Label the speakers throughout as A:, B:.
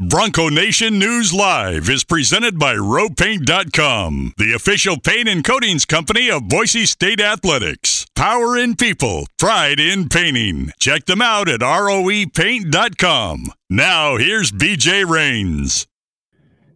A: Bronco Nation News Live is presented by RoePaint.com, the official paint and coatings company of Boise State Athletics. Power in people, pride in painting. Check them out at ROEPaint.com. Now, here's BJ Rains.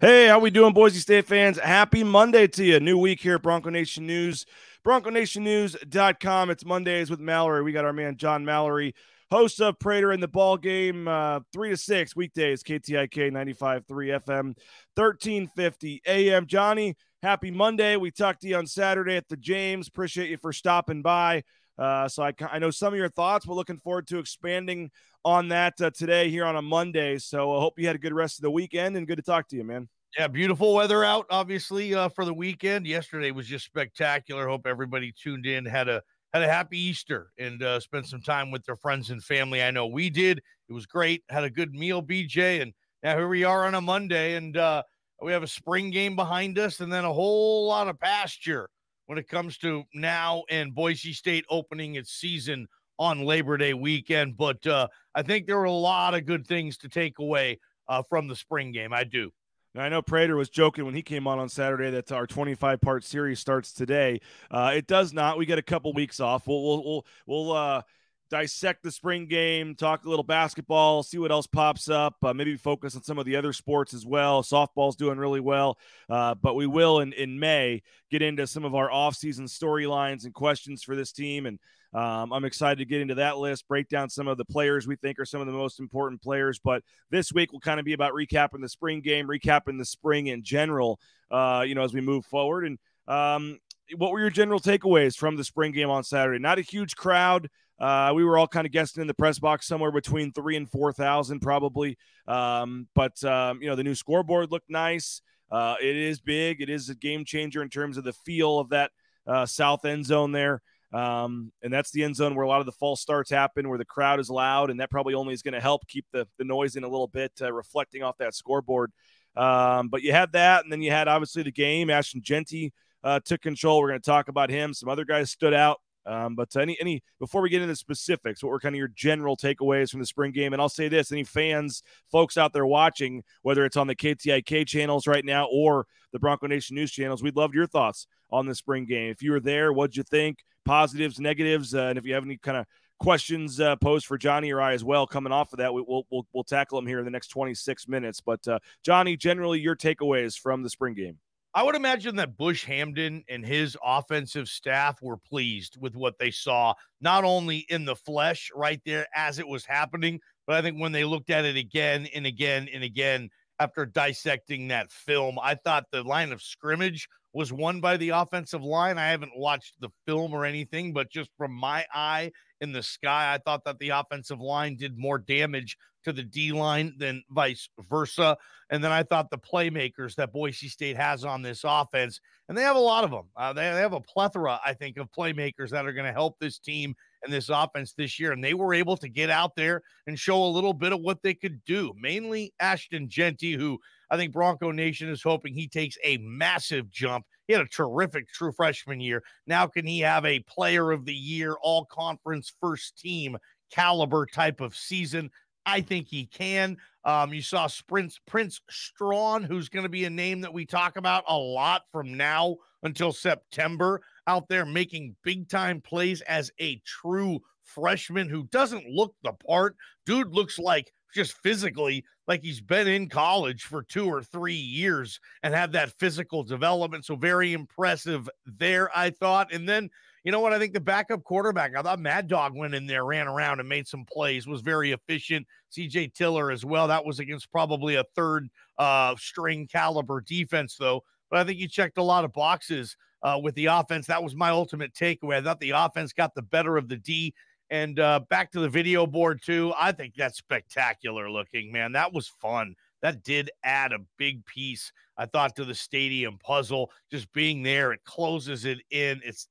B: Hey, how we doing, Boise State fans? Happy Monday to you. New week here at Bronco Nation News. BroncoNationNews.com. It's Mondays with Mallory. We got our man John Mallory host of Prater in the ball game, uh, three to six weekdays, KTIK 95.3 FM, 1350 AM. Johnny, happy Monday. We talked to you on Saturday at the James. Appreciate you for stopping by. Uh, so I, I know some of your thoughts. We're looking forward to expanding on that uh, today here on a Monday. So I hope you had a good rest of the weekend and good to talk to you, man.
C: Yeah, beautiful weather out, obviously, uh, for the weekend. Yesterday was just spectacular. Hope everybody tuned in, had a had a happy Easter and uh, spent some time with their friends and family. I know we did. It was great. Had a good meal, BJ, and now here we are on a Monday, and uh, we have a spring game behind us, and then a whole lot of pasture when it comes to now and Boise State opening its season on Labor Day weekend. But uh, I think there were a lot of good things to take away uh, from the spring game. I do.
B: Now, I know Prater was joking when he came on on Saturday that our 25 part series starts today. Uh, it does not. We get a couple weeks off. We'll we'll we'll, we'll uh, dissect the spring game, talk a little basketball, see what else pops up. Uh, maybe focus on some of the other sports as well. Softball's doing really well, uh, but we will in in May get into some of our offseason storylines and questions for this team and um, I'm excited to get into that list, break down some of the players we think are some of the most important players. But this week will kind of be about recapping the spring game, recapping the spring in general, uh, you know, as we move forward. And um, what were your general takeaways from the spring game on Saturday? Not a huge crowd. Uh, we were all kind of guessing in the press box somewhere between three and four thousand, probably. Um, but um, you know, the new scoreboard looked nice. Uh, it is big. It is a game changer in terms of the feel of that uh, south end zone there. Um, and that's the end zone where a lot of the false starts happen, where the crowd is loud, and that probably only is going to help keep the, the noise in a little bit, uh, reflecting off that scoreboard. Um, but you had that, and then you had obviously the game. Ashton Jeanty uh, took control. We're going to talk about him. Some other guys stood out. Um, but any any before we get into specifics, what were kind of your general takeaways from the spring game? And I'll say this: any fans, folks out there watching, whether it's on the KTIK channels right now or the Bronco Nation news channels, we'd love your thoughts on the spring game. If you were there, what'd you think? Positives, negatives, uh, and if you have any kind of questions uh, posed for Johnny or I as well, coming off of that, we, will we'll we'll tackle them here in the next 26 minutes. But uh, Johnny, generally, your takeaways from the spring game.
C: I would imagine that Bush Hamdan and his offensive staff were pleased with what they saw, not only in the flesh right there as it was happening, but I think when they looked at it again and again and again after dissecting that film, I thought the line of scrimmage was won by the offensive line. I haven't watched the film or anything, but just from my eye in the sky, I thought that the offensive line did more damage to the D line than vice versa. And then I thought the playmakers that Boise State has on this offense, and they have a lot of them. Uh, they, they have a plethora, I think, of playmakers that are going to help this team and this offense this year. And they were able to get out there and show a little bit of what they could do. Mainly Ashton Jeanty, who I think Bronco Nation is hoping he takes a massive jump. He had a terrific true freshman year. Now, can he have a player of the year, all conference first team caliber type of season? I think he can. Um, you saw Prince Prince Strachan, who's going to be a name that we talk about a lot from now until September, out there making big time plays as a true freshman who doesn't look the part. Dude looks like just physically like he's been in college for two or three years and had that physical development. So very impressive there, I thought. And then you know what? I think the backup quarterback, I thought Mad Dog went in there, ran around, and made some plays, was very efficient. CJ Tiller as well. That was against probably a third uh, string caliber defense, though. But I think he checked a lot of boxes uh, with the offense. That was my ultimate takeaway. I thought the offense got the better of the D. And uh, back to the video board, too. I think that's spectacular looking, man. That was fun that did add a big piece, I thought, to the stadium puzzle. Just being there, it closes it in. It's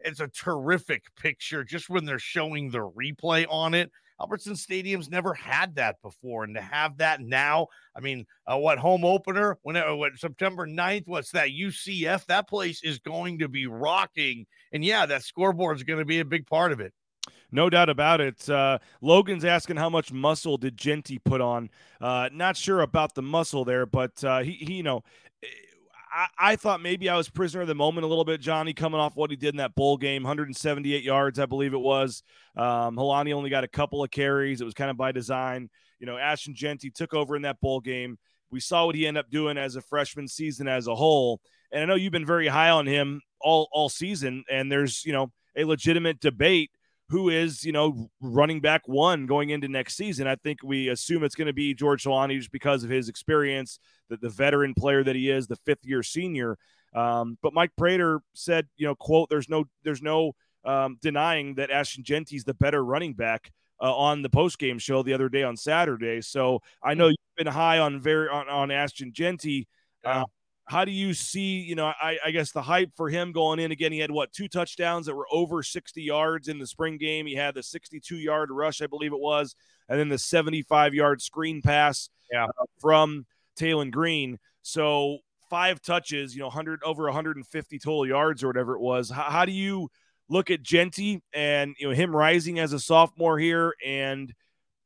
C: it's a terrific picture just when they're showing the replay on it. Albertson Stadium's never had that before. And to have that now, I mean, uh, what home opener, when, uh, what September 9th, what's that UCF? That place is going to be rocking. And yeah, that scoreboard is going to be a big part of it.
B: No doubt about it. Uh, Logan's asking how much muscle did Jeanty put on. Uh, not sure about the muscle there, but uh, he, he, you know, I, I, thought maybe I was prisoner of the moment a little bit, Johnny, coming off what he did in that bowl game 178 yards, I believe it was. Um, Holani only got a couple of carries. It was kind of by design. You know, Ashton Jeanty took over in that bowl game. We saw what he ended up doing as a freshman season as a whole. And I know you've been very high on him all, all season, and there's, you know, a legitimate debate who is, you know, running back one going into next season. I think we assume it's going to be George Holani just because of his experience, the, the veteran player that he is, the fifth year senior. Um, but Mike Prater said, you know, quote, there's no, there's no um, denying that Ashton Jeanty's the better running back uh, on the post game show the other day on Saturday. So I know you've been high on very on, on Ashton Jeanty. Uh, how do you see, you know, I, I, guess the hype for him going in again? He had what two touchdowns that were over 60 yards in the spring game. He had the 62 yard rush, I believe it was, and then the 75 yard screen pass
C: yeah.
B: uh, from Taylen Green. So five touches, you know, 100 over 150 total yards or whatever it was. How, how do you look at Jeanty and you know him rising as a sophomore here and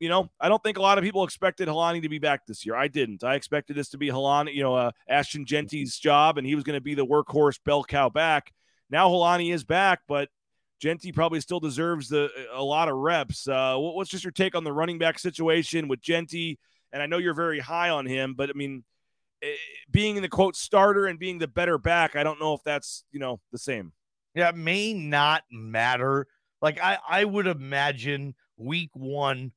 B: you know, I don't think a lot of people expected Holani to be back this year. I didn't. I expected this to be Holani, you know, uh, Ashton Jeanty's job, and he was going to be the workhorse bell cow back. Now Holani is back, but Jeanty probably still deserves the a lot of reps. Uh, what's just your take on the running back situation with Jeanty? And I know you're very high on him, but I mean, eh, being in the quote starter and being the better back, I don't know if that's you know the same.
C: Yeah, it may not matter. Like I, I would imagine week one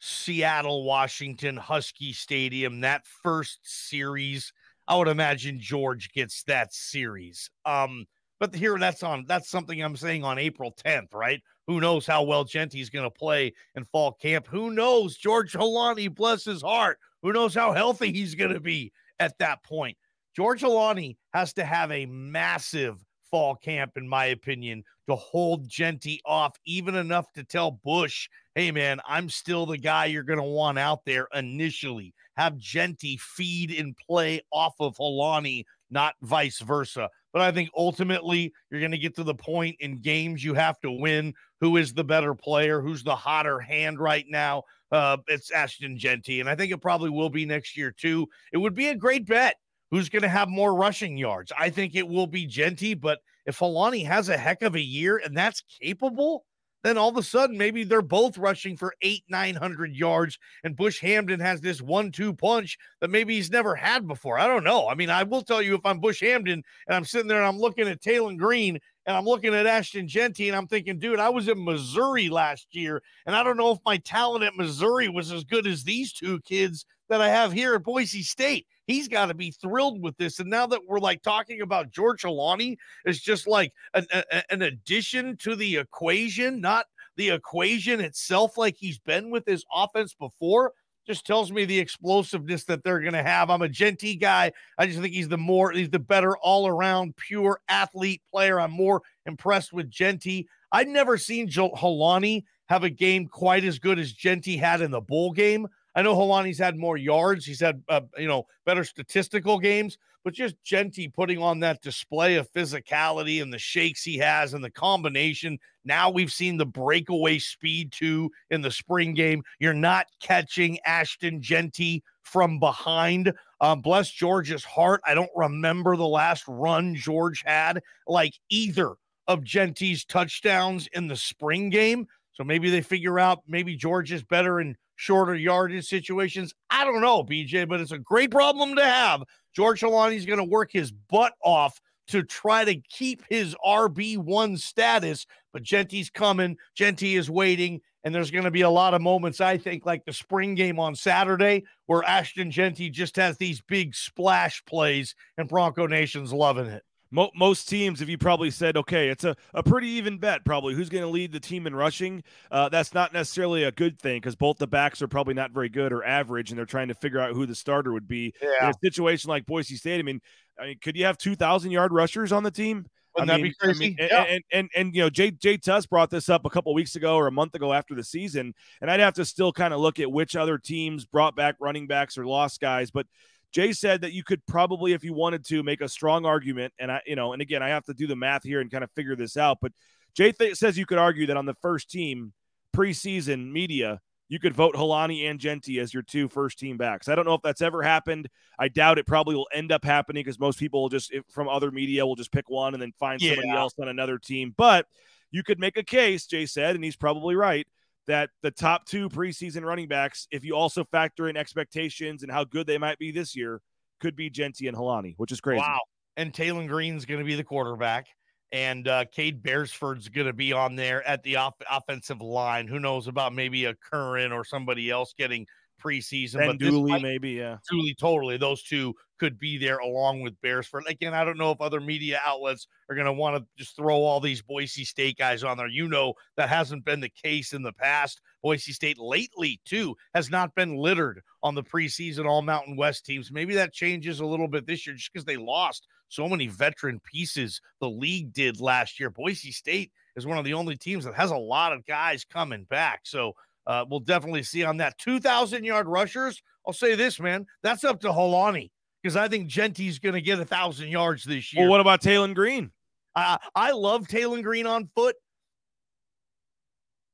C: Seattle, Washington, Husky Stadium, that first series. I would imagine George gets that series. Um, but here that's on that's something I'm saying on April 10th, right? Who knows how well Jeanty's going to play in fall camp? Who knows? George Holani, bless his heart. Who knows how healthy he's going to be at that point? George Holani has to have a massive fall camp, in my opinion, to hold Jeanty off, even enough to tell Bush, hey, man, I'm still the guy you're going to want out there initially. Have Jeanty feed and play off of Holani, not vice versa. But I think ultimately you're going to get to the point in games you have to win. Who is the better player? Who's the hotter hand right now? Uh, it's Ashton Jeanty. And I think it probably will be next year, too. It would be a great bet who's going to have more rushing yards. I think it will be Jeanty, but if Holani has a heck of a year and that's capable, then all of a sudden maybe they're both rushing for eight, 900 yards, and Bush Hamdan has this one two punch that maybe he's never had before. I don't know. I mean, I will tell you if I'm Bush Hamdan and I'm sitting there and I'm looking at Taylen Green and I'm looking at Ashton Jeanty and I'm thinking, dude, I was in Missouri last year, and I don't know if my talent at Missouri was as good as these two kids that I have here at Boise State. He's got to be thrilled with this. And now that we're like talking about George Holani is just like an, a, an addition to the equation, not the equation itself, like he's been with his offense before. Just tells me the explosiveness that they're going to have. I'm a Jeanty guy. I just think he's the more, he's the better all around pure athlete player. I'm more impressed with Jeanty. I'd never seen Joe Holani have a game quite as good as Jeanty had in the bowl game. I know Holani's had more yards. He's had, uh, you know, better statistical games, but just Jeanty putting on that display of physicality and the shakes he has and the combination. Now we've seen the breakaway speed too in the spring game. You're not catching Ashton Jeanty from behind. Um, bless George's heart. I don't remember the last run George had like either of Jeanty's touchdowns in the spring game. So maybe they figure out maybe George is better in shorter yardage situations. I don't know, BJ, but it's a great problem to have. George Holani's going to work his butt off to try to keep his RB1 status, but Jeanty's coming. Jeanty is waiting. And there's going to be a lot of moments, I think, like the spring game on Saturday, where Ashton Jeanty just has these big splash plays, and Bronco Nation's loving it
B: mo- most teams, if you probably said, okay, it's a, a pretty even bet, probably who's going to lead the team in rushing, uh, that's not necessarily a good thing because both the backs are probably not very good or average, and they're trying to figure out who the starter would be.
C: Yeah.
B: In a situation like Boise State, I mean, I mean, could you have 2,000 yard rushers on the team?
C: Wouldn't
B: I
C: mean, that be crazy? I mean,
B: yeah. and, and, and, and, you know, Jay, Jay Tust brought this up a couple weeks ago or a month ago after the season, and I'd have to still kind of look at which other teams brought back running backs or lost guys. But Jay said that you could probably, if you wanted to, make a strong argument. And I, you know, and again, I have to do the math here and kind of figure this out. But Jay th- says you could argue that on the first team, preseason media, you could vote Holani and Jeanty as your two first team backs. I don't know if that's ever happened. I doubt it probably will end up happening because most people will just, if, from other media, will just pick one and then find
C: Yeah.
B: somebody else on another team. But you could make a case, Jay said, and he's probably right, that the top two preseason running backs, if you also factor in expectations and how good they might be this year, could be Jeanty and Holani, which is crazy.
C: Wow. And Taylen Green's going to be the quarterback. And uh, Cade Beresford's going to be on there at the off- offensive line. Who knows about maybe a Curran or somebody else getting preseason.
B: Ben
C: but
B: Dooley,
C: might-
B: maybe, yeah.
C: Dooley, totally. Those two could be there along with Beresford. Again, I don't know if other media outlets are going to want to just throw all these Boise State guys on there. You know, that hasn't been the case in the past. Boise State lately, too, has not been littered on the preseason All Mountain West teams. Maybe that changes a little bit this year just because they lost so many veteran pieces the league did last year. Boise State is one of the only teams that has a lot of guys coming back. So, uh, we'll definitely see on that 2,000 yard rushers. I'll say this, man, that's up to Holani because I think Jeanty's going to get a thousand yards this year.
B: Well, what about Taylen Green?
C: Uh, I love Taylen Green on foot.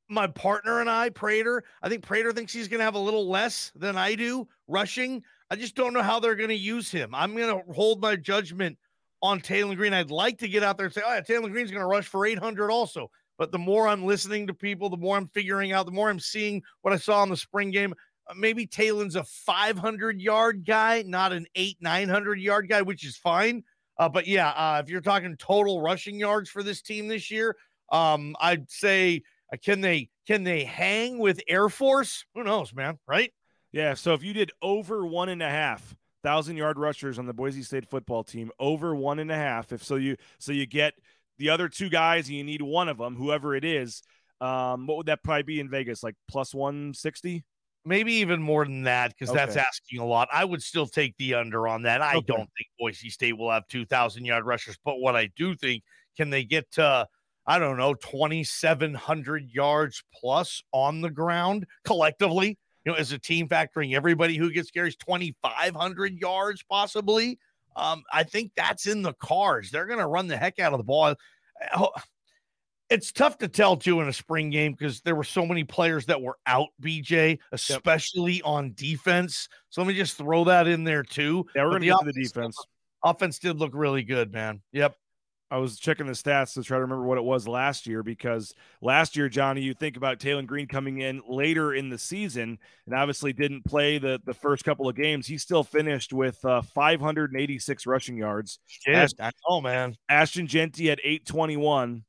C: My partner and I, Prater, I think Prater thinks he's going to have a little less than I do rushing. I just don't know how they're going to use him. I'm going to hold my judgment on Taylen Green. I'd like to get out there and say, oh, yeah, Taylen Green's going to rush for 800 also. But the more I'm listening to people, the more I'm figuring out, the more I'm seeing what I saw in the spring game. uh, Maybe Taylen's a 500 yard guy, not an eight, 900 yard guy, which is fine. Uh, but yeah, uh, if you're talking total rushing yards for this team this year, um, I'd say uh, can they can they hang with Air Force? Who knows, man? Right?
B: Yeah. So if you did over one and a half thousand yard rushers on the Boise State football team, over one and a half, if so you so you get the other two guys and you need one of them, whoever it is, um, what would that probably be in Vegas? Like plus one sixty?
C: Maybe even more than that because that's asking a lot. I would still take the under on that. I
B: Okay.
C: don't think Boise State will have 2,000 yard rushers, but what I do think, can they get to, I don't know, 2,700 yards plus on the ground collectively? You know, as a team factoring everybody who gets carries 2,500 yards possibly. Um, I think that's in the cards. They're going to run the heck out of the ball. It's tough to tell too in a spring game because there were so many players that were out, BJ, especially on defense. So let me just throw that in there too.
B: Yeah, we're gonna get to the defense.
C: Offense did look really good, man. Yep.
B: I was checking the stats to try to remember what it was last year because last year, Johnny, you think about Taylen Green coming in later in the season and obviously didn't play the the first couple of games. He still finished with uh, 586 rushing yards.
C: Yes, I know, man.
B: Ashton Jeanty had 821,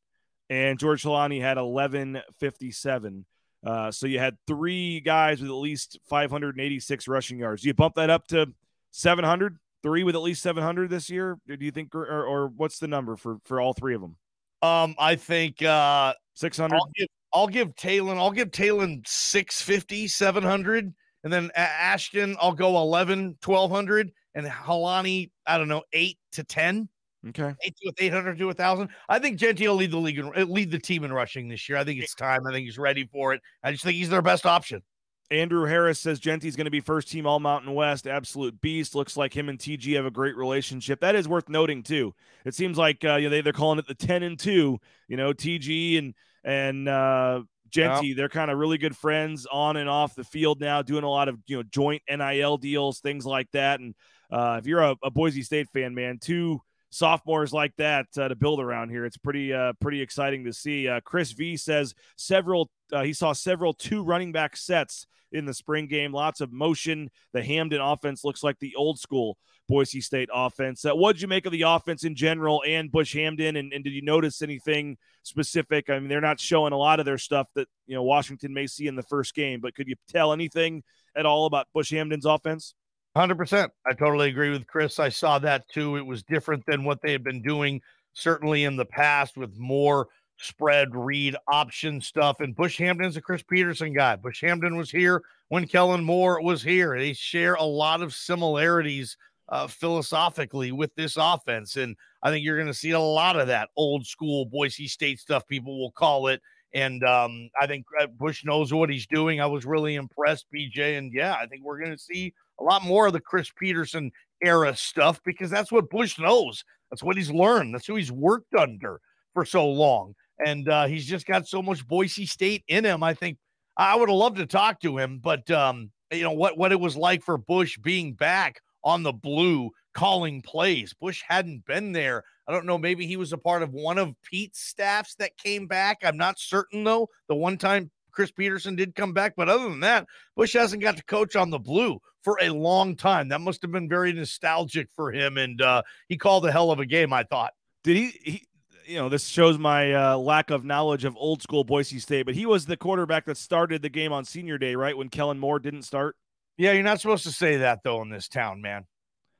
B: and George Holani had 1157. Uh, so you had three guys with at least 586 rushing yards. You bump that up to 700? Three with at least 700 this year? Do you think, or, or what's the number for for all three of them?
C: Um, I think uh
B: 600.
C: I'll give I'll give Taylen, I'll give Taylen 650, 700. And then Ashton, I'll go 11, 1200. And Holani, I don't know, eight to 10.
B: Okay.
C: Eight to 800 to 1,000. I think Jeanty will lead the league, and lead the team in rushing this year. I think it's time. I think he's ready for it. I just think he's their best option.
B: Andrew Harris says Jeanty's going to be first team All Mountain West. Absolute beast. Looks like him and TG have a great relationship. That is worth noting too. It seems like uh, you know, they they're calling it the ten and two. You know, TG and and uh, Jeanty, they're kind of really good friends on and off the field now, doing a lot of you know joint NIL deals, things like that. And uh, if you're a, a Boise State fan, man, two sophomores like that uh, to build around here, it's pretty uh, pretty exciting to see. Uh, Chris V says several. Uh, he saw several two running back sets in the spring game. Lots of motion. The Hamdan offense looks like the old school Boise State offense. Uh, what did you make of the offense in general and Bush Hamdan? And, and did you notice anything specific? I mean, they're not showing a lot of their stuff that you know Washington may see in the first game, but could you tell anything at all about Bush Hamdan's offense?
C: 100%. I totally agree with Chris. I saw that too. It was different than what they had been doing, certainly in the past, with more spread, read, option stuff. And Bush Hamdan's a Chris Petersen guy. Bush Hamdan was here when Kellen Moore was here. They share a lot of similarities uh, philosophically with this offense. And I think you're going to see a lot of that old school Boise State stuff, people will call it. And um, I think uh, Bush knows what he's doing. I was really impressed, BJ. And yeah, I think we're going to see a lot more of the Chris Petersen era stuff because that's what Bush knows. That's what he's learned. That's who he's worked under for so long. and uh, he's just got so much Boise State in him. I think I would have loved to talk to him, but um, you know what what it was like for Bush being back on the blue calling plays. Bush hadn't been there. I don't know. Maybe he was a part of one of Pete's staffs that came back. I'm not certain though. The one time Chris Petersen did come back, but other than that, Bush hasn't got to coach on the blue for a long time. That must have been very nostalgic for him, and uh, he called a hell of a game. I thought.
B: Did he? he you know, this shows my uh, lack of knowledge of old school Boise State, but he was the quarterback that started the game on senior day, right? When Kellen Moore didn't start.
C: Yeah, you're not supposed to say that though in this town, man.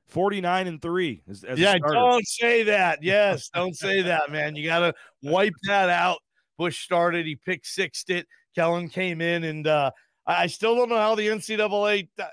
B: 49 and 3 as, as
C: yeah don't say that yes don't say that man you gotta wipe that out bush started he picked sixed it kellen came in and uh I still don't know how the NCAA, uh, uh,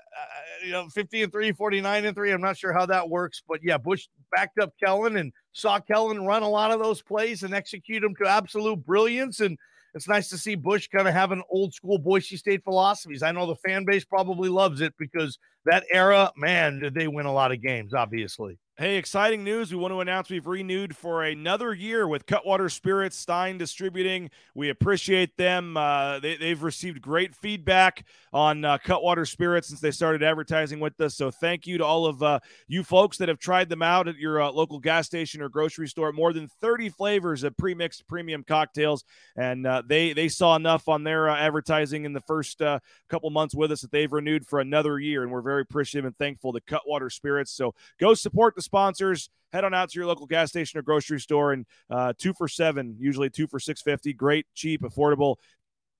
C: you know, 50 and 3, 49 and 3. I'm not sure how that works. But yeah, Bush backed up Kellen and saw Kellen run a lot of those plays and execute them to absolute brilliance. And it's nice to see Bush kind of have an old school Boise State philosophies. I know the fan base probably loves it because that era, man, did they win a lot of games, obviously.
B: Hey, exciting news. We want to announce we've renewed for another year with Cutwater Spirits Stein Distributing. We appreciate them. Uh, they, have received great feedback on uh, Cutwater Spirits since they started advertising with us. So thank you to all of uh, you folks that have tried them out at your uh, local gas station or grocery store. More than 30 flavors of pre-mixed premium cocktails. And uh, they, they saw enough on their uh, advertising in the first couple months with us that they've renewed for another year. And we're very appreciative and thankful to Cutwater Spirits. So go support the sponsors. Head on out to your local gas station or grocery store and uh, two for seven, usually two for six fifty. Great, cheap, affordable.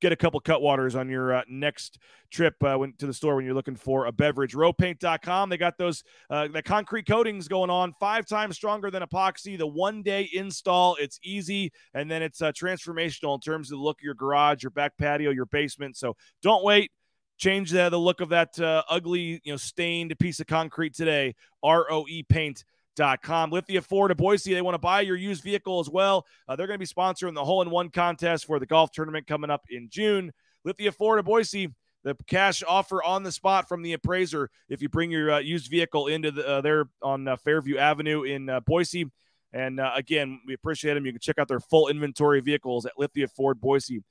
B: Get a couple cutwaters on your uh, next trip uh, when, to the store when you're looking for a beverage. Roepaint.com. They got those uh, the concrete coatings going on, five times stronger than epoxy. The one day install, it's easy, and then it's uh, transformational in terms of the look of your garage, your back patio, your basement. So don't wait change the, the look of that uh, ugly, you know, stained piece of concrete today. ROE paint.com. Lithia Ford of Boise, they want to buy your used vehicle as well. Uh, they're going to be sponsoring the hole in one contest for the golf tournament coming up in June. Lithia Ford of Boise, the cash offer on the spot from the appraiser if you bring your uh, used vehicle into the, uh, there on uh, Fairview Avenue in uh, Boise. And again, we appreciate them. You can check out their full inventory vehicles at Lithia Ford Boise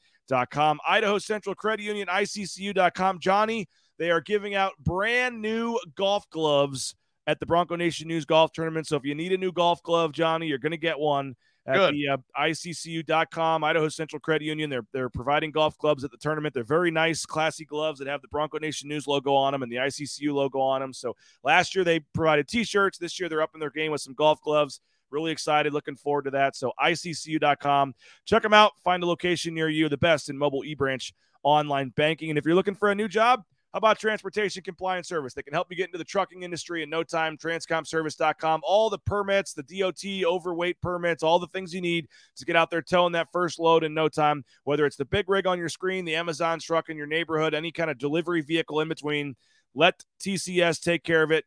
B: com. Idaho Central Credit Union, ICCU.com. Johnny, they are giving out brand new golf gloves at the Bronco Nation News Golf Tournament. So if you need a new golf glove, Johnny, you're going to get one at Good. the uh, ICCU.com, Idaho Central Credit Union. They're, they're providing golf clubs at the tournament. They're very nice, classy gloves that have the Bronco Nation News logo on them and the ICCU logo on them. So last year they provided t shirts. This year they're up in their game with some golf gloves. Really excited, looking forward to that. So ICCU.com. Check them out. Find a location near you, the best in mobile e-branch online banking. And if you're looking for a new job, how about Transportation Compliance Service? They can help you get into the trucking industry in no time. Transcomservice.com. All the permits, the DOT overweight permits, all the things you need to get out there towing that first load in no time. Whether it's the big rig on your screen, the Amazon truck in your neighborhood, any kind of delivery vehicle in between, let TCS take care of it.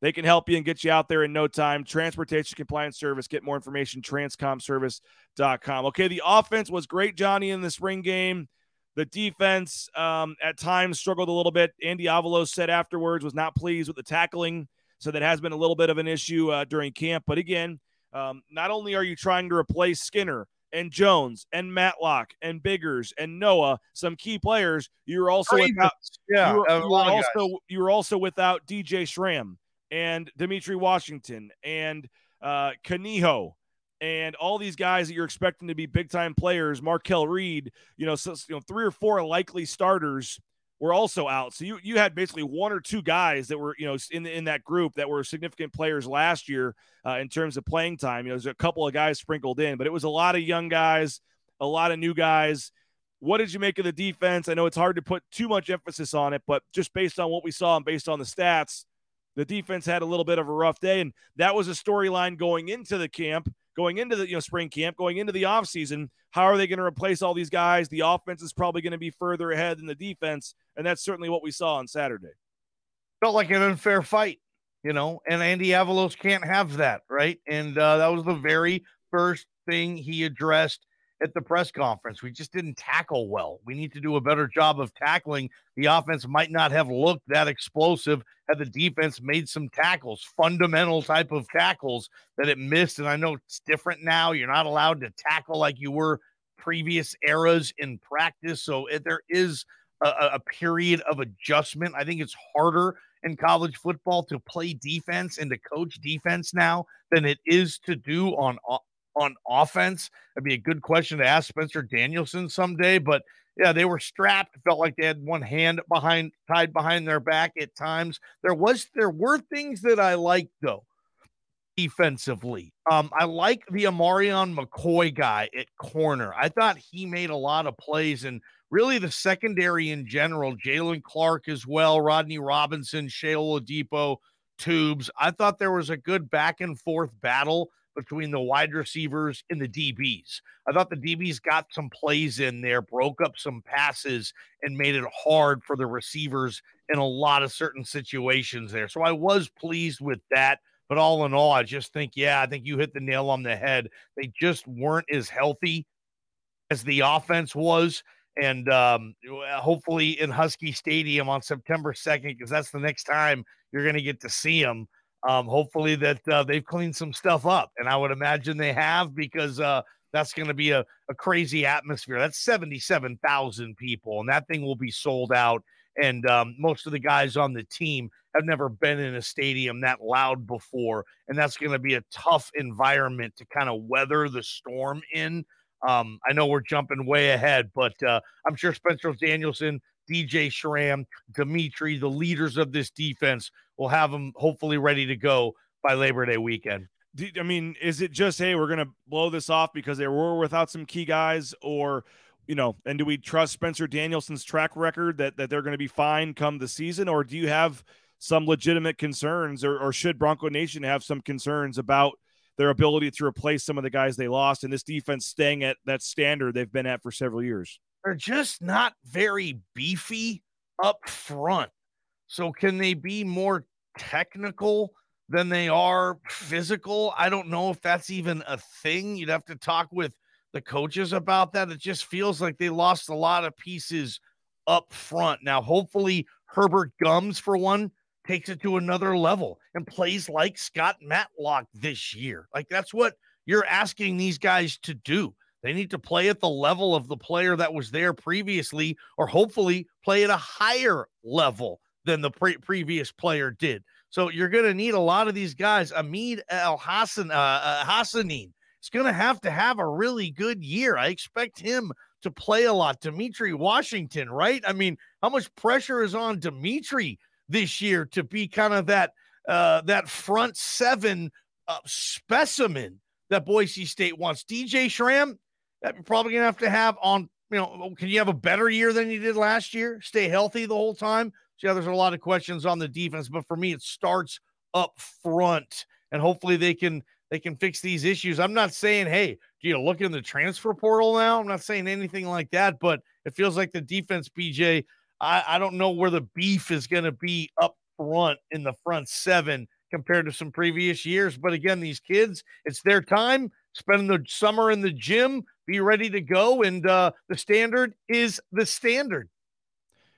B: They can help you and get you out there in no time. Transportation Compliance Service. Get more information, transcomservice.com. Okay, the offense was great, Johnny, in the spring game. The defense um, at times struggled a little bit. Andy Avalos said afterwards was not pleased with the tackling. So that has been a little bit of an issue uh, during camp. But again, um, not only are you trying to replace Skinner and Jones and Matlock and Biggers and Noah, some key players, you're also without,
C: yeah,
B: you were, you were also you were also without DJ Schramm and Dimitri Washington and uh, Kaniho and all these guys that you're expecting to be big time players, Markel Reed, you know, so, you know, three or four likely starters were also out. So you you had basically one or two guys that were you know in in that group that were significant players last year uh, in terms of playing time. You know, there's a couple of guys sprinkled in, but it was a lot of young guys, a lot of new guys. What did you make of the defense? I know it's hard to put too much emphasis on it, but just based on what we saw and based on the stats, the defense had a little bit of a rough day, and that was a storyline going into the camp, going into the you know spring camp, going into the offseason. How are they going to replace all these guys? The offense is probably going to be further ahead than the defense, and that's certainly what we saw on Saturday.
C: Felt like an unfair fight, you know, and Andy Avalos can't have that, right? And uh, that was the very first thing he addressed at the press conference. We just didn't tackle well. We need to do a better job of tackling. The offense might not have looked that explosive had the defense made some tackles, fundamental type of tackles that it missed. And I know it's different now. You're not allowed to tackle like you were previous eras in practice. So it, there is a, a period of adjustment. I think it's harder in college football to play defense and to coach defense now than it is to do on on offense. That'd be a good question to ask Spencer Danielson someday. But yeah, they were strapped. Felt like they had one hand behind tied behind their back at times. There was there were things that I liked though defensively. Um, I like the Amarion McCoy guy at corner. I thought he made a lot of plays and really the secondary in general, Jalen Clark as well, Rodney Robinson, Sheil Oladipo, Tubes. I thought there was a good back and forth battle between the wide receivers and the DBs. I thought the DBs got some plays in there, broke up some passes, and made it hard for the receivers in a lot of certain situations there. So I was pleased with that. But all in all, I just think, yeah, I think you hit the nail on the head. They just weren't as healthy as the offense was. And um, hopefully in Husky Stadium on September 2nd, because that's the next time you're going to get to see them um, hopefully that uh, they've cleaned some stuff up, and I would imagine they have because uh, that's going to be a, a crazy atmosphere. That's seventy-seven thousand people, and that thing will be sold out. And um, most of the guys on the team have never been in a stadium that loud before, and that's going to be a tough environment to kind of weather the storm in. Um, I know we're jumping way ahead, but uh, I'm sure Spencer Danielson, DJ Schramm, Dimitri, the leaders of this defense, will have them hopefully ready to go by Labor Day weekend.
B: I mean, is it just hey, we're gonna blow this off because they were without some key guys, or you know, and do we trust Spencer Danielson's track record that that they're going to be fine come the season, or do you have some legitimate concerns, or, or should Bronco Nation have some concerns about their ability to replace some of the guys they lost and this defense staying at that standard they've been at for several years?
C: They're just not very beefy up front. So can they be more technical than they are physical? I don't know if that's even a thing. You'd have to talk with the coaches about that. It just feels like they lost a lot of pieces up front. Now, hopefully, Herbert Gums, for one, takes it to another level and plays like Scott Matlock this year. Like that's what you're asking these guys to do. They need to play at the level of the player that was there previously, or hopefully play at a higher level than the pre- previous player did. So you're going to need a lot of these guys. Ahmed El Hassan, uh, uh, Hassanein is going to have to have a really good year. I expect him to play a lot. Dimitri Washington, right? I mean, how much pressure is on Dimitri this year to be kind of that uh, that front seven uh, specimen that Boise State wants? DJ Schramm, that you're probably going to have to have on. You know, can you have a better year than you did last year? Stay healthy the whole time. Yeah, there's a lot of questions on the defense, but for me, it starts up front, and hopefully they can they can fix these issues. I'm not saying, hey, do you look in the transfer portal now? I'm not saying anything like that, but it feels like the defense, BJ. I, I don't know where the beef is going to be up front in the front seven compared to some previous years. But again, these kids, it's their time. Spending the summer in the gym, be ready to go, and uh, the standard is the standard.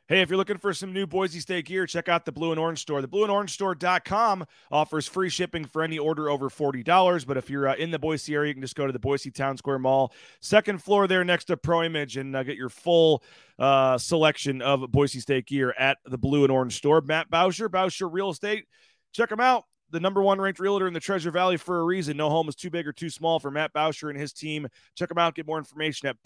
B: Hey, if you're looking for some new Boise State gear, check out the Blue and Orange Store. The Blue and Orange Store.com offers free shipping for any order over $40. But if you're uh, in the Boise area, you can just go to the Boise Town Square Mall, second floor there next to Pro Image, and uh, get your full uh, selection of Boise State gear at the Blue and Orange Store. Matt Bowsher, Bowsher Real Estate. Check them out the number one ranked realtor in the Treasure Valley for a reason. No home is too big or too small for Matt Bowsher and his team. Check them out. Get more information at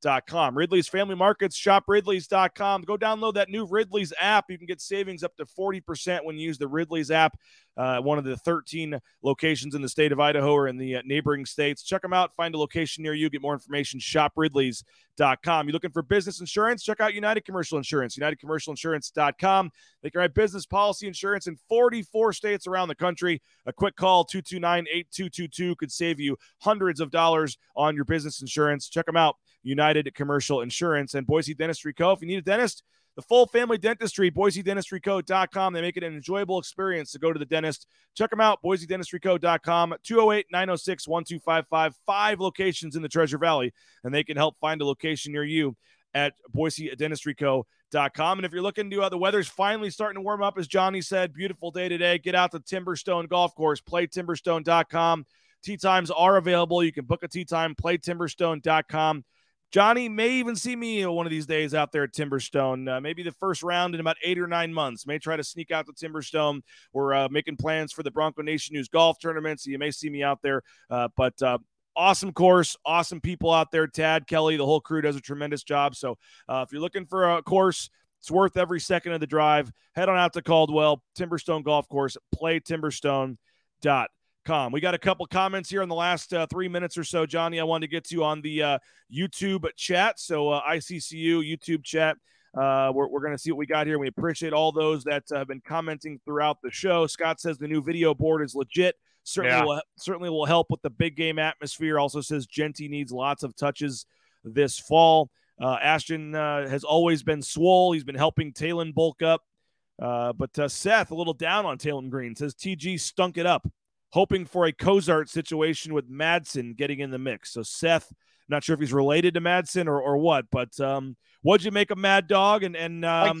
B: BowsherRealEstate.com. Ridley's Family Markets. Shop Ridley's.com. Go download that new Ridley's app. You can get savings up to 40% when you use the Ridley's app. Uh, one of the 13 locations in the state of Idaho or in the uh, neighboring states. Check them out. Find a location near you. Get more information. Shop Ridley's.com. You looking for business insurance? Check out United Commercial Insurance. UnitedCommercialInsurance.com. They can write business policy insurance in 44 states around the country. A quick call 229 8222 could save you hundreds of dollars on your business insurance. Check them out. United Commercial Insurance and Boise Dentistry Co. If you need a dentist, the full family dentistry, BoiseDentistryCo.com. They make it an enjoyable experience to go to the dentist. Check them out, BoiseDentistryCo.com, 208 906 1255. Five locations in the Treasure Valley, and they can help find a location near you at BoiseDentistryCo.com. And if you're looking to, uh, the weather's finally starting to warm up, as Johnny said. Beautiful day today. Get out to Timberstone Golf Course, play Timberstone.com. Tee times are available. You can book a tee time, playtimberstone.com. Johnny may even see me one of these days out there at Timberstone. Uh, maybe the first round in about eight or nine months. May try to sneak out to Timberstone. We're uh, making plans for the Bronco Nation News Golf Tournament, so you may see me out there. Uh, but uh, awesome course, awesome people out there. Tad Kelly, the whole crew does a tremendous job. So uh, if you're looking for a course, it's worth every second of the drive. Head on out to Caldwell, Timberstone Golf Course, play playtimberstone.com. We got a couple comments here in the last uh, three minutes or so, Johnny. I wanted to get to you on the uh, YouTube chat. So, uh, ICCU YouTube chat. Uh, we're we're going to see what we got here. We appreciate all those that have been commenting throughout the show. Scott says the new video board is legit. Certainly, yeah. will, certainly will help with the big game atmosphere. Also says Jeanty needs lots of touches this fall. Uh, Ashton uh, has always been swole. He's been helping Taylen bulk up. Uh, but uh, Seth, a little down on Taylen Green, says TG stunk it up, hoping for a Cozart situation with Madsen getting in the mix. So Seth, not sure if he's related to Madsen or, or what, but um, what'd you make of Mad Dog? And and um,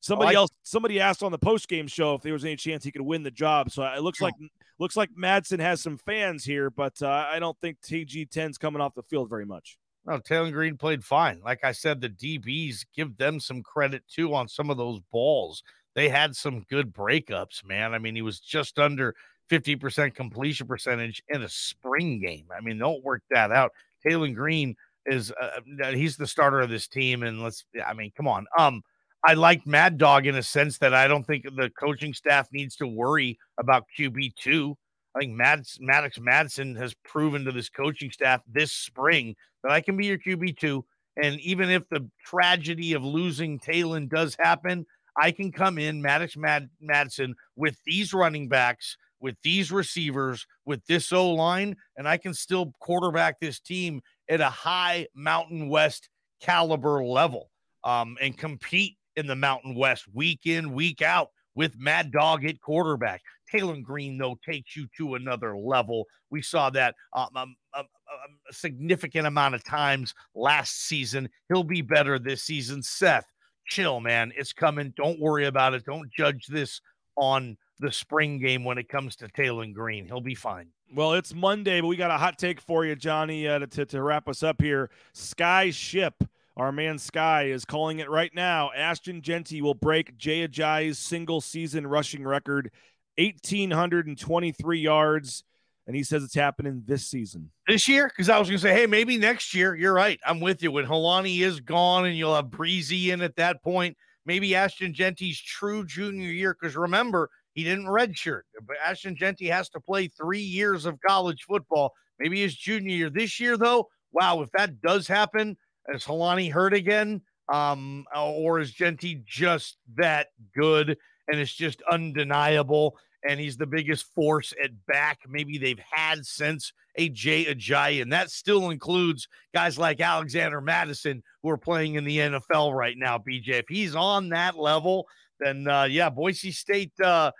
B: somebody else, somebody asked on the post game show if there was any chance he could win the job. So it looks like looks like Madsen has some fans here, but uh, I don't think TG 10's coming off the field very much.
C: No, Taylen Green played fine. Like I said, the DBs give them some credit too on some of those balls. They had some good breakups, man. I mean, he was just under 50% completion percentage in a spring game. I mean, don't work that out. Taylen Green is uh, uh, he's the starter of this team, and let's I mean, come on. Um, I like Mad Dog in a sense that I don't think the coaching staff needs to worry about QB two. I think Mads, Maddox Madsen has proven to this coaching staff this spring that I can be your QB2. And even if the tragedy of losing Taylen does happen, I can come in, Maddox Mad- Madsen, with these running backs, with these receivers, with this O line, and I can still quarterback this team at a high Mountain West caliber level um, and compete in the Mountain West week in, week out with Mad Dog at quarterback. Taylen Green, though, takes you to another level. We saw that um, um, um, um, a significant amount of times last season. He'll be better this season. Seth, chill, man. It's coming. Don't worry about it. Don't judge this on the spring game when it comes to Taylen Green. He'll be fine.
B: Well, it's Monday, but we got a hot take for you, Johnny, uh, to, to wrap us up here. Sky Ship. Our man Sky is calling it right now. Ashton Jeanty will break Jay Ajayi's single season rushing record 1,823 yards. And he says it's happening this season.
C: This year? Because I was going to say, hey, maybe next year. You're right. I'm with you. When Holani is gone and you'll have Breezy in at that point, maybe Ashton Jeanty's true junior year. Because remember, he didn't redshirt. But Ashton Jeanty has to play three years of college football. Maybe his junior year. This year, though, wow, if that does happen, is Holani hurt again? Um, or is Jeanty just that good and it's just undeniable? and he's the biggest force at back maybe they've had since AJ Jay Ajayi. And that still includes guys like Alexander Mattison, who are playing in the NFL right now, BJ. If he's on that level, then uh, yeah, Boise State, uh,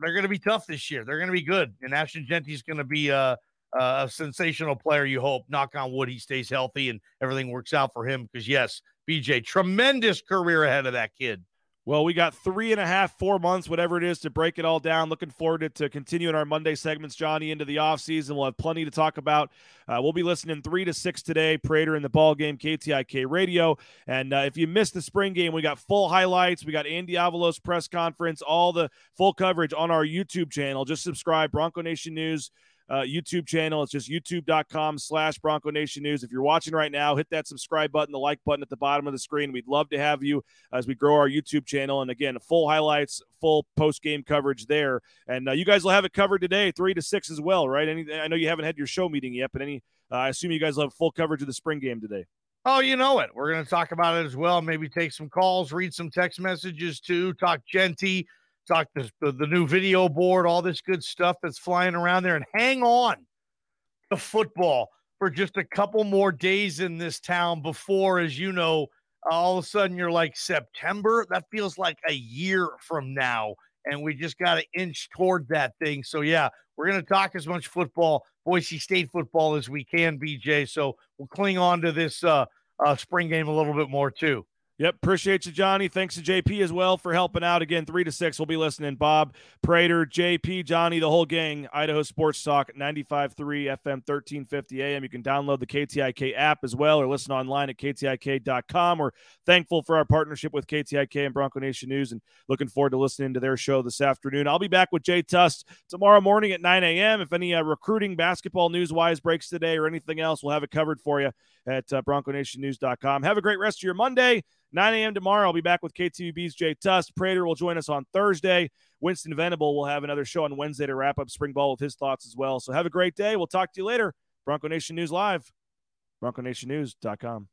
C: they're going to be tough this year. They're going to be good. And Ashton Jeanty's going to be a, a sensational player, you hope. Knock on wood, he stays healthy and everything works out for him. Because, yes, BJ, tremendous career ahead of that kid.
B: Well, we got three and a half, four months, whatever it is, to break it all down. Looking forward to, to continuing our Monday segments, Johnny, into the offseason. We'll have plenty to talk about. Uh, we'll be listening three to six today. Prater in the ball game, KTIK radio. And uh, if you missed the spring game, we got full highlights. We got Andy Avalos press conference, all the full coverage on our YouTube channel. Just subscribe, Bronco Nation News uh, YouTube channel. It's just youtube.com slash Bronco Nation News. If you're watching right now, hit that subscribe button, the like button at the bottom of the screen. We'd love to have you as we grow our YouTube channel. And again, full highlights, full post game coverage there. And uh, you guys will have it covered today, three to six as well, right? Any, I know you haven't had your show meeting yet, but any, uh, I assume you guys will have full coverage of the spring game today.
C: Oh, you know it. We're going to talk about it as well. Maybe take some calls, read some text messages too, talk Jeanty talk the, the, new video board, all this good stuff that's flying around there, and hang on to football for just a couple more days in this town before, as you know, all of a sudden you're like September. That feels like a year from now. And we just got to inch toward that thing. So, yeah, we're going to talk as much football, Boise State football, as we can, BJ. So we'll cling on to this uh, uh, spring game a little bit more, too.
B: Yep. Appreciate you, Johnny. Thanks to JP as well for helping out. Again, three to six. We'll be listening. Bob, Prater, JP, Johnny, the whole gang. Idaho Sports Talk, 95.3 FM, 1350 AM. You can download the KTIK app as well or listen online at KTIK.com. We're thankful for our partnership with KTIK and Bronco Nation News and looking forward to listening to their show this afternoon. I'll be back with Jay Tust tomorrow morning at 9 a.m. If any uh, recruiting basketball news wise breaks today or anything else, we'll have it covered for you at uh, BroncoNationNews.com. Have a great rest of your Monday. 9 a.m. tomorrow. I'll be back with KTVB's Jay Tust. Prater will join us on Thursday. Winston Venable will have another show on Wednesday to wrap up spring ball with his thoughts as well. So have a great day. We'll talk to you later. Bronco Nation News Live, BroncoNationNews.com.